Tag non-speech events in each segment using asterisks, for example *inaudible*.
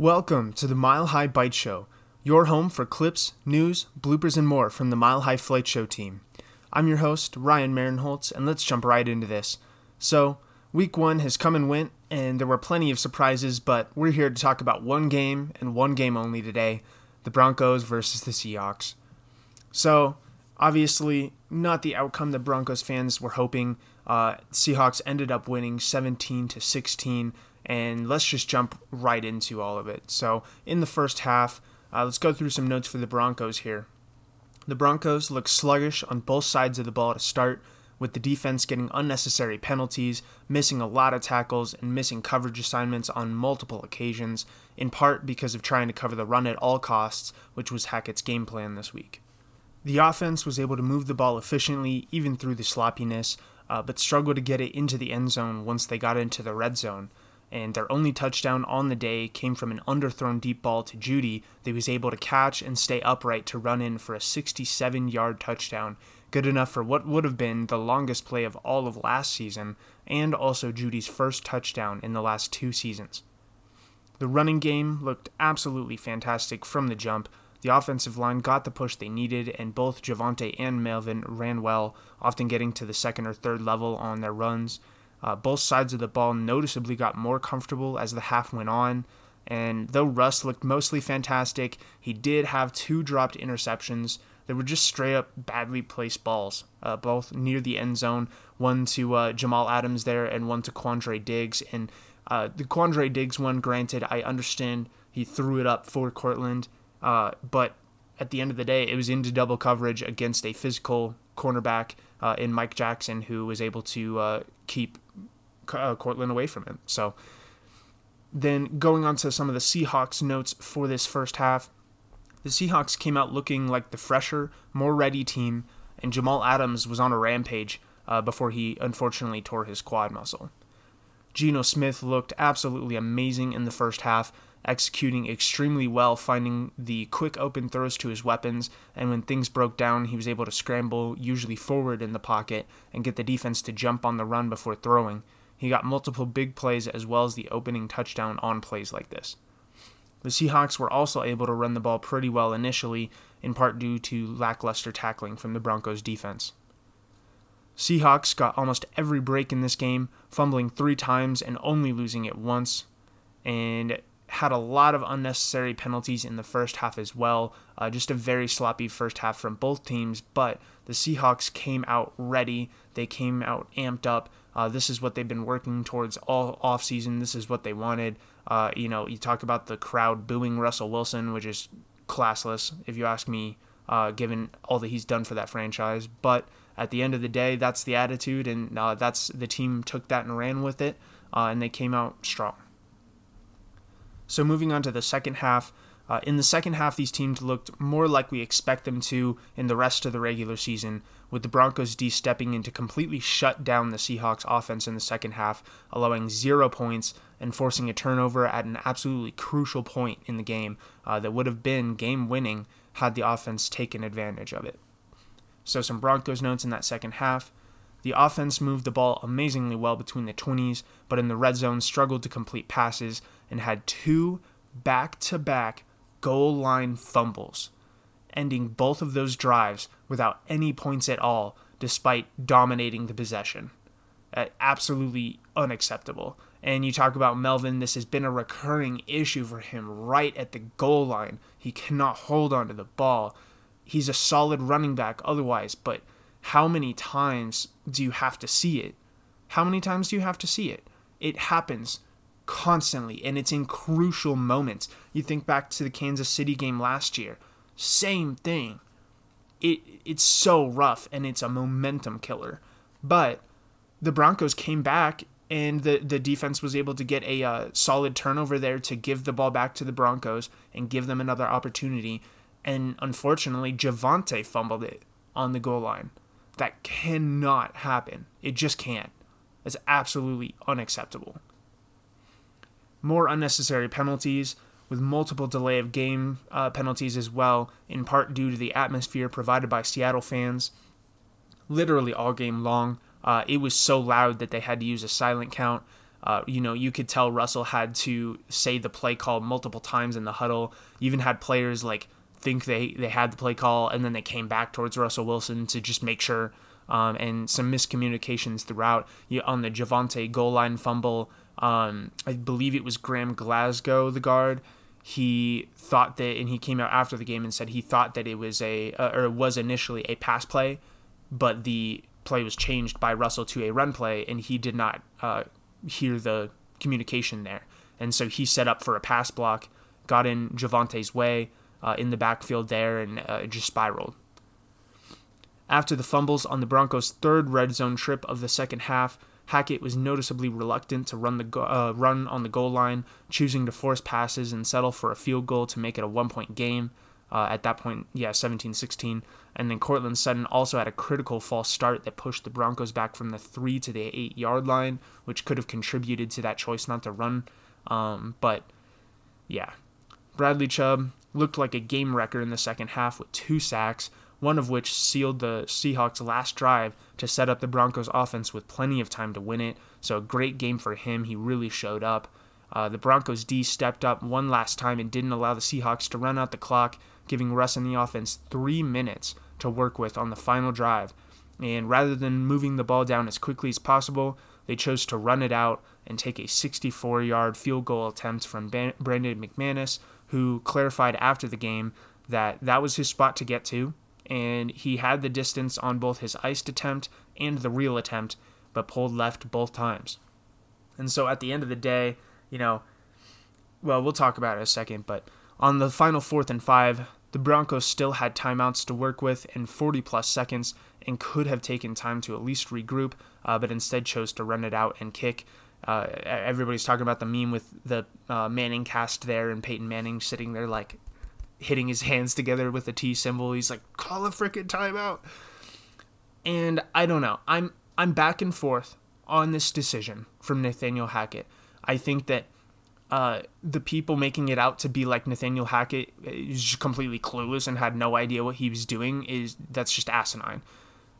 Welcome to the Mile High Bite Show, your home for clips, news, bloopers, and more from the Mile High Flight Show team. I'm your host, Ryan Marinholtz, and let's jump right into this. So, week one has come and went, and there were plenty of surprises, but we're here to talk about one game and one game only today the Broncos versus the Seahawks. So, obviously, not the outcome the Broncos fans were hoping. Uh, Seahawks ended up winning 17 to 16, and let's just jump right into all of it. So, in the first half, uh, let's go through some notes for the Broncos here. The Broncos looked sluggish on both sides of the ball to start, with the defense getting unnecessary penalties, missing a lot of tackles, and missing coverage assignments on multiple occasions, in part because of trying to cover the run at all costs, which was Hackett's game plan this week. The offense was able to move the ball efficiently, even through the sloppiness, uh, but struggled to get it into the end zone once they got into the red zone. And their only touchdown on the day came from an underthrown deep ball to Jeudy that he was able to catch and stay upright to run in for a 67 yard touchdown, good enough for what would have been the longest play of all of last season, and also Jeudy's first touchdown in the last two seasons. The running game looked absolutely fantastic from the jump. The offensive line got the push they needed, and both Javonte and Melvin ran well, often getting to the second or third level on their runs. Uh, both sides of the ball noticeably got more comfortable as the half went on. And though Russ looked mostly fantastic, he did have two dropped interceptions that were just straight up badly placed balls, uh, both near the end zone. One to uh, Jamal Adams there, and one to Quandre Diggs. And uh, the Quandre Diggs one, granted, I understand he threw it up for Courtland, uh, but at the end of the day, it was into double coverage against a physical cornerback uh, in Mike Jackson, who was able to uh, keep uh, Courtland away from him. So then going on to some of the Seahawks notes for this first half, the Seahawks came out looking like the fresher, more ready team, and Jamal Adams was on a rampage uh, before he unfortunately tore his quad muscle. Geno Smith looked absolutely amazing in the first half, executing extremely well, finding the quick open throws to his weapons, and when things broke down, he was able to scramble, usually forward in the pocket, and get the defense to jump on the run before throwing. He got multiple big plays as well as the opening touchdown on plays like this. The Seahawks were also able to run the ball pretty well initially, in part due to lackluster tackling from the Broncos defense. Seahawks got almost every break in this game, fumbling three times and only losing it once, and had a lot of unnecessary penalties in the first half as well. Uh, just a very sloppy first half from both teams, but the Seahawks came out ready. They came out amped up. Uh, this is what they've been working towards all offseason. This is what they wanted. Uh, you know, you talk about the crowd booing Russell Wilson, which is classless, if you ask me, uh, given all that he's done for that franchise. But at the end of the day, that's the attitude, and uh, that's the team took that and ran with it, uh, and they came out strong. So moving on to the second half. Uh, in the second half, these teams looked more like we expect them to in the rest of the regular season, with the Broncos D stepping in to completely shut down the Seahawks offense in the second half, allowing zero points and forcing a turnover at an absolutely crucial point in the game uh, that would have been game winning had the offense taken advantage of it. So, some Broncos notes in that second half. The offense moved the ball amazingly well between the 20s, but in the red zone struggled to complete passes and had two back to back goal line fumbles, ending both of those drives without any points at all, despite dominating the possession. Uh, absolutely unacceptable. And you talk about Melvin, this has been a recurring issue for him right at the goal line. He cannot hold onto the ball. He's a solid running back otherwise, but how many times do you have to see it? How many times do you have to see it? It happens constantly, and it's in crucial moments. You think back to the Kansas City game last year, same thing. It it's so rough and it's a momentum killer. But the Broncos came back and the, the defense was able to get a uh, solid turnover there to give the ball back to the Broncos and give them another opportunity. And unfortunately, Javonte fumbled it on the goal line. That cannot happen. It just can't. It's absolutely unacceptable more unnecessary penalties, with multiple delay of game uh, penalties as well, in part due to the atmosphere provided by Seattle fans. Literally all game long, uh, it was so loud that they had to use a silent count. Uh, you know, you could tell Russell had to say the play call multiple times in the huddle. Even had players like think they, they had the play call and then they came back towards Russell Wilson to just make sure. Um, and some miscommunications throughout. You, on the Javonte goal line fumble, um, I believe it was Graham Glasgow, the guard. He thought that, and he came out after the game and said he thought that it was a, uh, or was initially a pass play, but the play was changed by Russell to a run play, and he did not uh, hear the communication there. And so he set up for a pass block, got in Javonte's way uh, in the backfield there, and uh, just spiraled. After the fumbles on the Broncos' third red zone trip of the second half, Hackett was noticeably reluctant to run the go- uh, run on the goal line, choosing to force passes and settle for a field goal to make it a one-point game. Uh, at that point, yeah, 17-16. And then Courtland Sutton also had a critical false start that pushed the Broncos back from the three to the eight-yard line, which could have contributed to that choice not to run. Um, but yeah, Bradley Chubb looked like a game wrecker in the second half with two sacks, one of which sealed the Seahawks' last drive to set up the Broncos' offense with plenty of time to win it. So, a great game for him. He really showed up. Uh, the Broncos' D stepped up one last time and didn't allow the Seahawks to run out the clock, giving Russ and the offense three minutes to work with on the final drive. And rather than moving the ball down as quickly as possible, they chose to run it out and take a 64 yard field goal attempt from Brandon McManus, who clarified after the game that that was his spot to get to and he had the distance on both his iced attempt and the real attempt, but pulled left both times. And so at the end of the day, you know, well, we'll talk about it in a second, but on the final fourth and five, the Broncos still had timeouts to work with in 40 plus seconds and could have taken time to at least regroup, uh, but instead chose to run it out and kick. Uh, everybody's talking about the meme with the uh, Manning cast there and Peyton Manning sitting there like hitting his hands together with a T symbol. He's like, call a freaking timeout. And I don't know. I'm I'm back and forth on this decision from Nathaniel Hackett. I think that uh, the people making it out to be like Nathaniel Hackett is completely clueless and had no idea what he was doing is that's just asinine.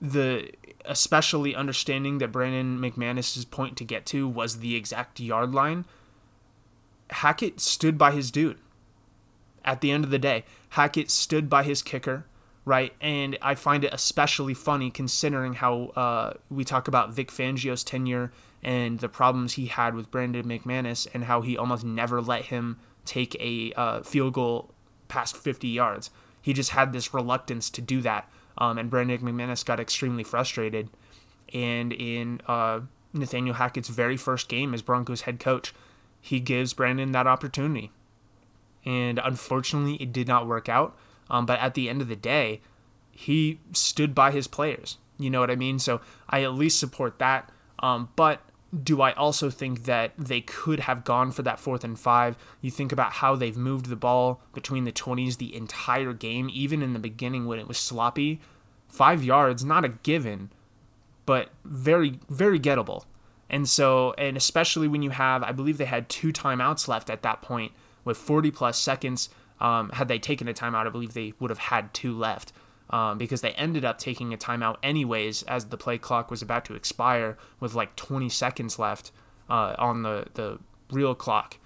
The especially understanding that Brandon McManus's point to get to was the exact yard line. Hackett stood by his dude at the end of the day. Hackett stood by his kicker, right? And I find it especially funny considering how uh, we talk about Vic Fangio's tenure and the problems he had with Brandon McManus and how he almost never let him take a uh, field goal past 50 yards. He just had this reluctance to do that. Um, and Brandon McManus got extremely frustrated. And in uh, Nathaniel Hackett's very first game as Broncos head coach, he gives Brandon that opportunity and unfortunately, it did not work out. Um, but at the end of the day, he stood by his players. You know what I mean? So I at least support that. Um, but do I also think that they could have gone for that fourth and five? You think about how they've moved the ball between the 20s the entire game, even in the beginning when it was sloppy. Five yards, not a given, but very, very gettable. And so, and especially when you have, I believe they had two timeouts left at that point with 40 plus seconds. Um, had they taken a timeout, I believe they would have had two left um, because they ended up taking a timeout anyways as the play clock was about to expire with like 20 seconds left uh, on the, the real clock.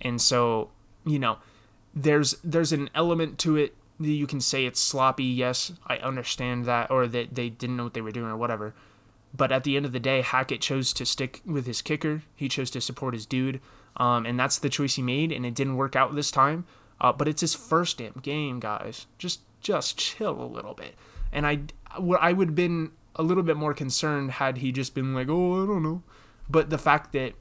And so, you know, there's there's an element to it that you can say it's sloppy. Yes, I understand that, or that they didn't know what they were doing or whatever. But at the end of the day, Hackett chose to stick with his kicker. He chose to support his dude. Um, and that's the choice he made, and it didn't work out this time. Uh, but it's his first damn game, guys. Just just chill a little bit. And I, I would have been a little bit more concerned had he just been like, oh, I don't know. But the fact that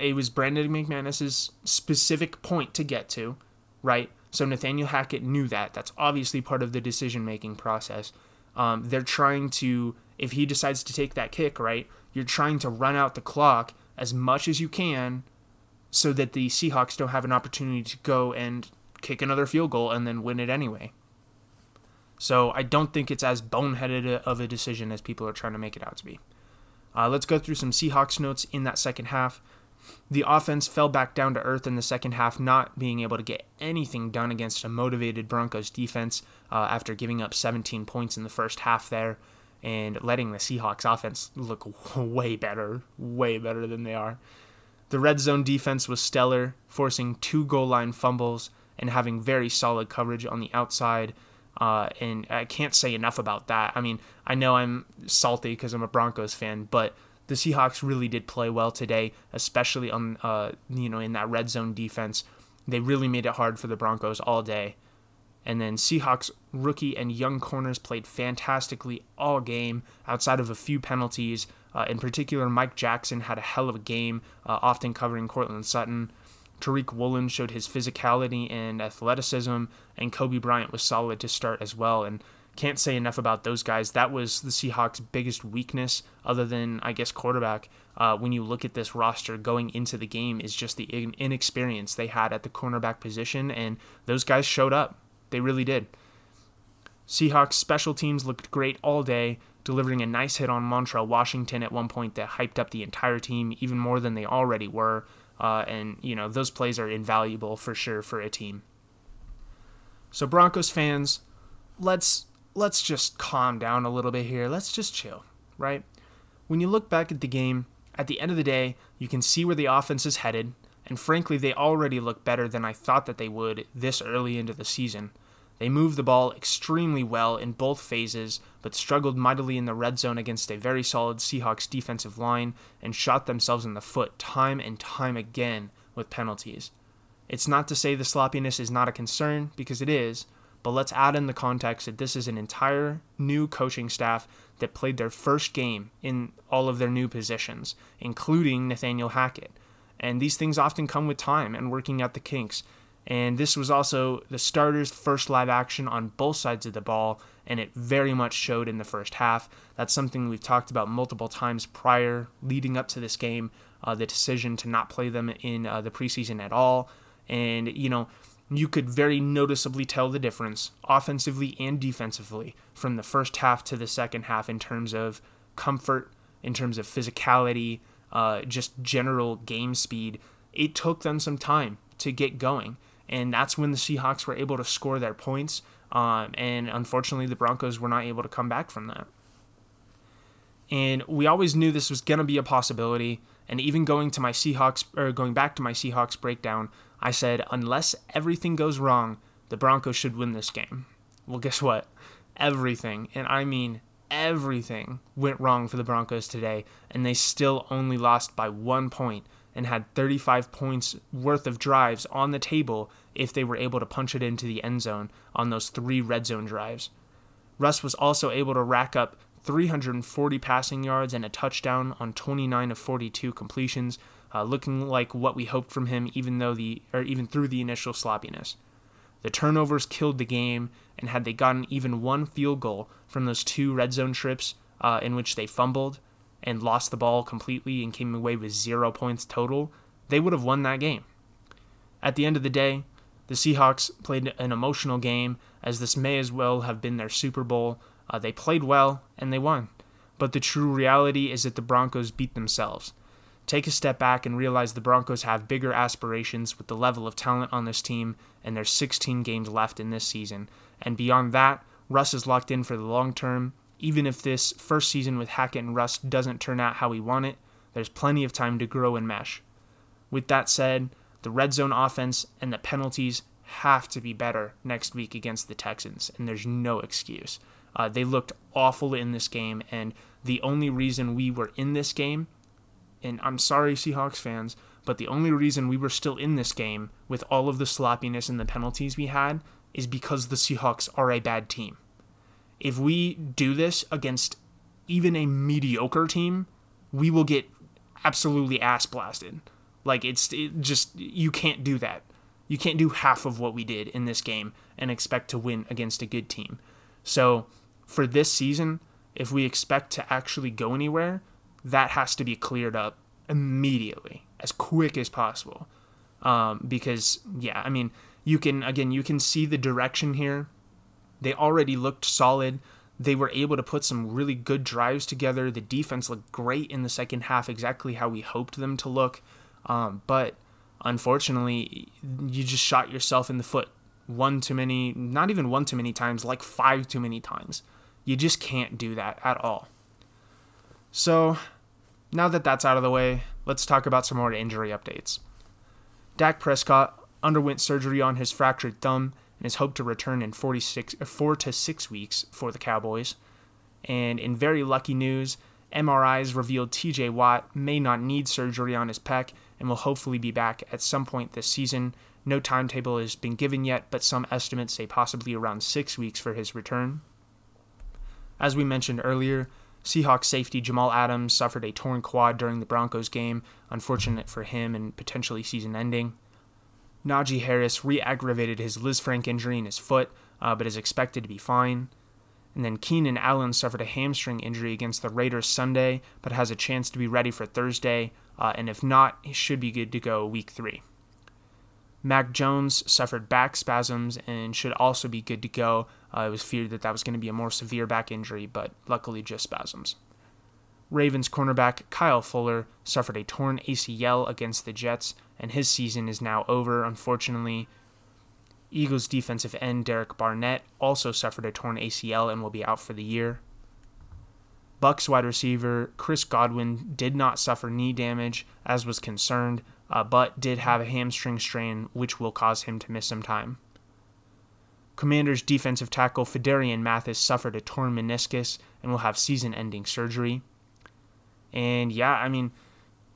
it was Brandon McManus's specific point to get to, right? So Nathaniel Hackett knew that. That's obviously part of the decision making process. Um, they're trying to, if he decides to take that kick, right? You're trying to run out the clock as much as you can so that the Seahawks don't have an opportunity to go and kick another field goal and then win it anyway. So I don't think it's as boneheaded of a decision as people are trying to make it out to be. Uh, let's go through some Seahawks notes in that second half. The offense fell back down to earth in the second half, not being able to get anything done against a motivated Broncos defense uh, after giving up 17 points in the first half there and letting the Seahawks offense look *laughs* way better, way better than they are. The red zone defense was stellar, forcing two goal line fumbles and having very solid coverage on the outside. Uh, and I can't say enough about that. I mean, I know I'm salty because I'm a Broncos fan, but the Seahawks really did play well today, especially on uh, you know in that red zone defense. They really made it hard for the Broncos all day. And then Seahawks rookie and young corners played fantastically all game, outside of a few penalties. Uh, in particular, Mike Jackson had a hell of a game, uh, often covering Courtland Sutton. Tariq Woolen showed his physicality and athleticism, and Coby Bryant was solid to start as well. And can't say enough about those guys. That was the Seahawks' biggest weakness, other than, I guess, quarterback. Uh, when you look at this roster going into the game, is just the inexperience they had at the cornerback position, and those guys showed up. They really did. Seahawks special teams looked great all day, delivering a nice hit on Montrell Washington at one point that hyped up the entire team even more than they already were. Uh, and, you know, those plays are invaluable for sure for a team. So, Broncos fans, let's let's just calm down a little bit here. Let's just chill, right? When you look back at the game, at the end of the day, you can see where the offense is headed, and frankly, they already look better than I thought that they would this early into the season. They moved the ball extremely well in both phases, but struggled mightily in the red zone against a very solid Seahawks defensive line and shot themselves in the foot time and time again with penalties. It's not to say the sloppiness is not a concern, because it is, but let's add in the context that this is an entire new coaching staff that played their first game in all of their new positions, including Nathaniel Hackett. And these things often come with time and working out the kinks. And this was also the starters' first live action on both sides of the ball, and it very much showed in the first half. That's something we've talked about multiple times prior, leading up to this game, uh, the decision to not play them in uh, the preseason at all. And, you know, you could very noticeably tell the difference, offensively and defensively, from the first half to the second half in terms of comfort, in terms of physicality, uh, just general game speed. It took them some time to get going, and that's when the Seahawks were able to score their points. Um, and unfortunately, the Broncos were not able to come back from that. And we always knew this was going to be a possibility. And even going to my Seahawks, or going back to my Seahawks breakdown, I said, unless everything goes wrong, the Broncos should win this game. Well, guess what? Everything, and I mean everything, went wrong for the Broncos today, and they still only lost by one point and had 35 points worth of drives on the table if they were able to punch it into the end zone on those three red zone drives. Russ was also able to rack up 340 passing yards and a touchdown on 29 of 42 completions, uh, looking like what we hoped from him, even though the or even through the initial sloppiness. The turnovers killed the game, and had they gotten even one field goal from those two red zone trips uh, in which they fumbled and lost the ball completely and came away with zero points total, they would have won that game. At the end of the day, the Seahawks played an emotional game, as this may as well have been their Super Bowl. Uh, they played well and they won. But the true reality is that the Broncos beat themselves. Take a step back and realize the Broncos have bigger aspirations with the level of talent on this team, and there's 16 games left in this season. And beyond that, Russ is locked in for the long term. Even if this first season with Hackett and Russ doesn't turn out how we want it, there's plenty of time to grow and mesh. With that said, the red zone offense and the penalties have to be better next week against the Texans, and there's no excuse. Uh, they looked awful in this game, and the only reason we were in this game and I'm sorry, Seahawks fans, but the only reason we were still in this game with all of the sloppiness and the penalties we had is because the Seahawks are a bad team. If we do this against even a mediocre team, we will get absolutely ass blasted. Like it's it just you can't do that. You can't do half of what we did in this game and expect to win against a good team. So, for this season, if we expect to actually go anywhere, that has to be cleared up immediately, as quick as possible. Um, because, yeah, I mean, you can, again, you can see the direction here. They already looked solid. They were able to put some really good drives together. The defense looked great in the second half, exactly how we hoped them to look. Um, but unfortunately, you just shot yourself in the foot one too many, not even one too many times, like five too many times. You just can't do that at all. So, now that that's out of the way, let's talk about some more injury updates. Dak Prescott underwent surgery on his fractured thumb and is hoped to return in 46, uh, 4 to 6 weeks for the Cowboys. And in very lucky news, MRIs revealed TJ Watt may not need surgery on his pec and will hopefully be back at some point this season. No timetable has been given yet, but some estimates say possibly around six weeks for his return. As we mentioned earlier, Seahawks safety Jamal Adams suffered a torn quad during the Broncos game, unfortunate for him and potentially season ending. Najee Harris re aggravated his Lisfranc injury in his foot, uh, but is expected to be fine. And then Keenan Allen suffered a hamstring injury against the Raiders Sunday, but has a chance to be ready for Thursday, uh, and if not, he should be good to go week three. Mac Jones suffered back spasms and should also be good to go. Uh, it was feared that that was going to be a more severe back injury, but luckily just spasms. Ravens cornerback Kyle Fuller suffered a torn ACL against the Jets, and his season is now over, unfortunately. Eagles defensive end Derek Barnett also suffered a torn ACL and will be out for the year. Bucks wide receiver Chris Godwin did not suffer knee damage as was concerned, uh, but did have a hamstring strain, which will cause him to miss some time. Commanders defensive tackle Phidarian Mathis suffered a torn meniscus and will have season ending surgery. And yeah, I mean,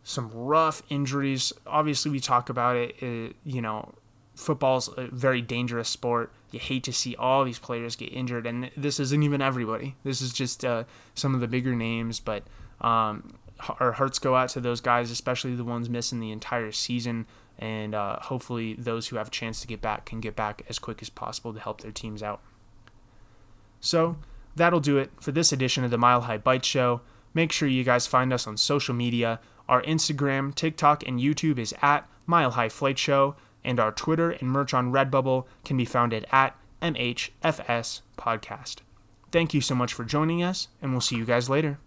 some rough injuries. Obviously, we talk about it. it you know, football's a very dangerous sport. You hate to see all these players get injured, and this isn't even everybody. This is just uh, some of the bigger names, but um, our hearts go out to those guys, especially the ones missing the entire season. And uh, hopefully, those who have a chance to get back can get back as quick as possible to help their teams out. So, that'll do it for this edition of the Mile High Bite Show. Make sure you guys find us on social media. Our Instagram, TikTok, and YouTube is at Mile High Flight Show, and our Twitter and merch on Redbubble can be found at MHFS Podcast. Thank you so much for joining us, and we'll see you guys later.